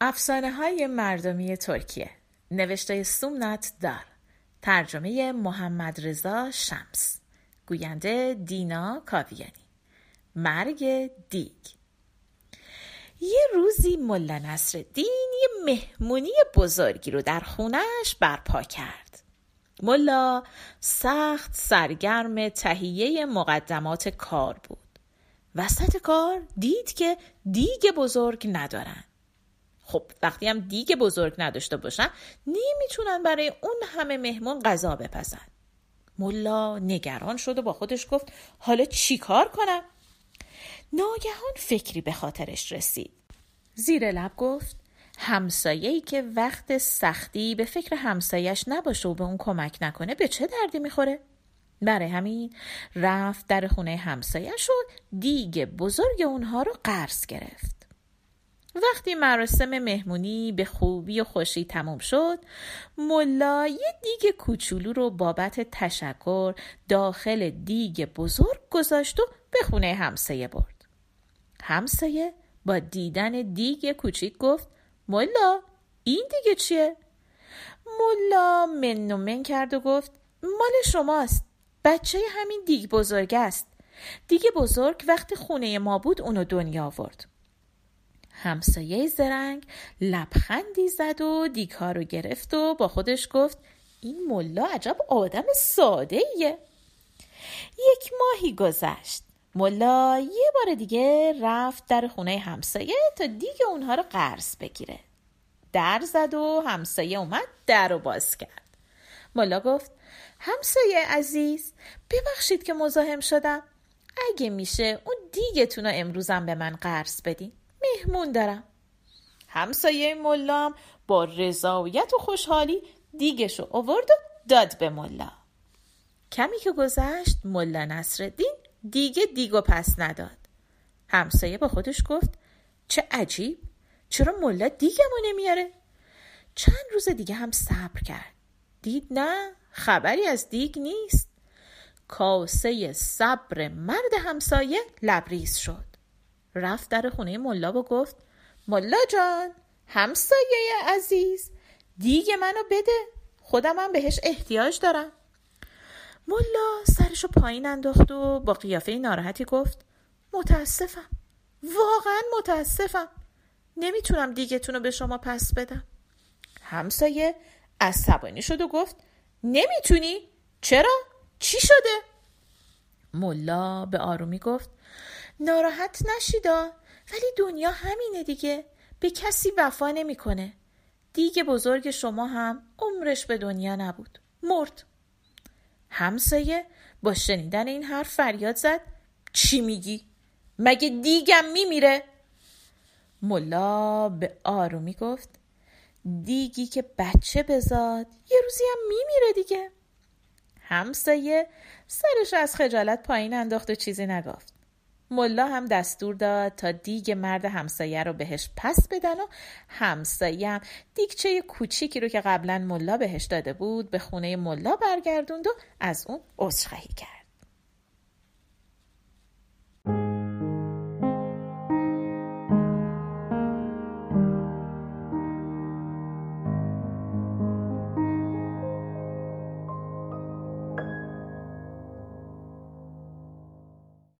افسانه های مردمی ترکیه. نوشته سومنات دار. ترجمه محمد رضا شمس. گوینده دینا کاویانی. مرگ دیگ. یه روزی ملا نصر دین یه مهمونی بزرگی رو در خونش برپا کرد. ملا سخت سرگرم تهیه مقدمات کار بود. وسط کار دید که دیگ بزرگ ندارن. خب وقتی هم دیگ بزرگ نداشته باشن نمی‌تونن برای اون همه مهمون غذا بپزن ملا نگران شد و با خودش گفت حالا چی کار کنم؟ ناگهان فکری به خاطرش رسید زیر لب گفت همسایه‌ای که وقت سختی به فکر همسایش نباشه و به اون کمک نکنه به چه دردی می‌خوره؟ برای همین رفت در خونه همسایش و دیگ بزرگ اونها رو قرض گرفت. وقتی مراسم مهمونی به خوبی و خوشی تموم شد ملا یه دیگ کوچولو رو بابت تشکر داخل دیگ بزرگ گذاشت و به خونه همسایه برد. همسایه با دیدن دیگ کوچیک گفت ملا این دیگه چیه؟ ملا من و من کرد و گفت مال شماست بچه همین دیگ بزرگ است. دیگ بزرگ وقتی خونه ما بود اونو دنیا آورد. همسایه زرنگ لبخندی زد و دیکا رو گرفت و با خودش گفت این ملا عجب آدم ساده ایه. یک ماهی گذشت. ملا یه بار دیگه رفت در خونه همسایه تا دیگه اونها رو قرض بگیره. در زد و همسایه اومد در رو باز کرد. ملا گفت همسایه عزیز ببخشید که مزاحم شدم. اگه میشه اون دیگتون رو امروزم به من قرض بدین. مهمون دارم. همسایه ملام با رضایت و خوشحالی دیگشو آورد و داد به ملا. کمی که گذشت ملا نصرالدین دیگه دیگو پس نداد. همسایه با خودش گفت چه عجیب چرا ملا دیگمو نمیاره؟ چند روز دیگه هم صبر کرد. دید نه خبری از دیگ نیست. کاسه صبر مرد همسایه لبریز شد. رفت در خونه ملا و گفت ملا جان همسایه عزیز دیگه منو بده خودم هم بهش احتیاج دارم ملا سرشو پایین انداخت و با قیافه ناراحتی گفت متاسفم واقعا متاسفم نمی‌تونم دیگتون رو به شما پس بدم همسایه عصبانی شد و گفت نمی‌تونی؟ چرا؟ چی شده؟ ملا به آرومی گفت ناراحت نشیدا. ولی دنیا همینه دیگه. به کسی وفا نمی‌کنه. دیگه بزرگ شما هم عمرش به دنیا نبود. مرد. همسایه با شنیدن این حرف فریاد زد. چی میگی؟ مگه دیگم میمیره؟ ملا به آرومی گفت دیگی که بچه بزاد یه روزی هم میمیره دیگه. همسایه سرش از خجالت پایین انداخت و چیزی نگفت. ملا هم دستور داد تا دیگ مرد همسایه رو بهش پس بدن و همسایه هم دیگچه کوچیکی رو که قبلا ملا بهش داده بود به خونه ملا برگردوند و از اون عذرخواهی کرد.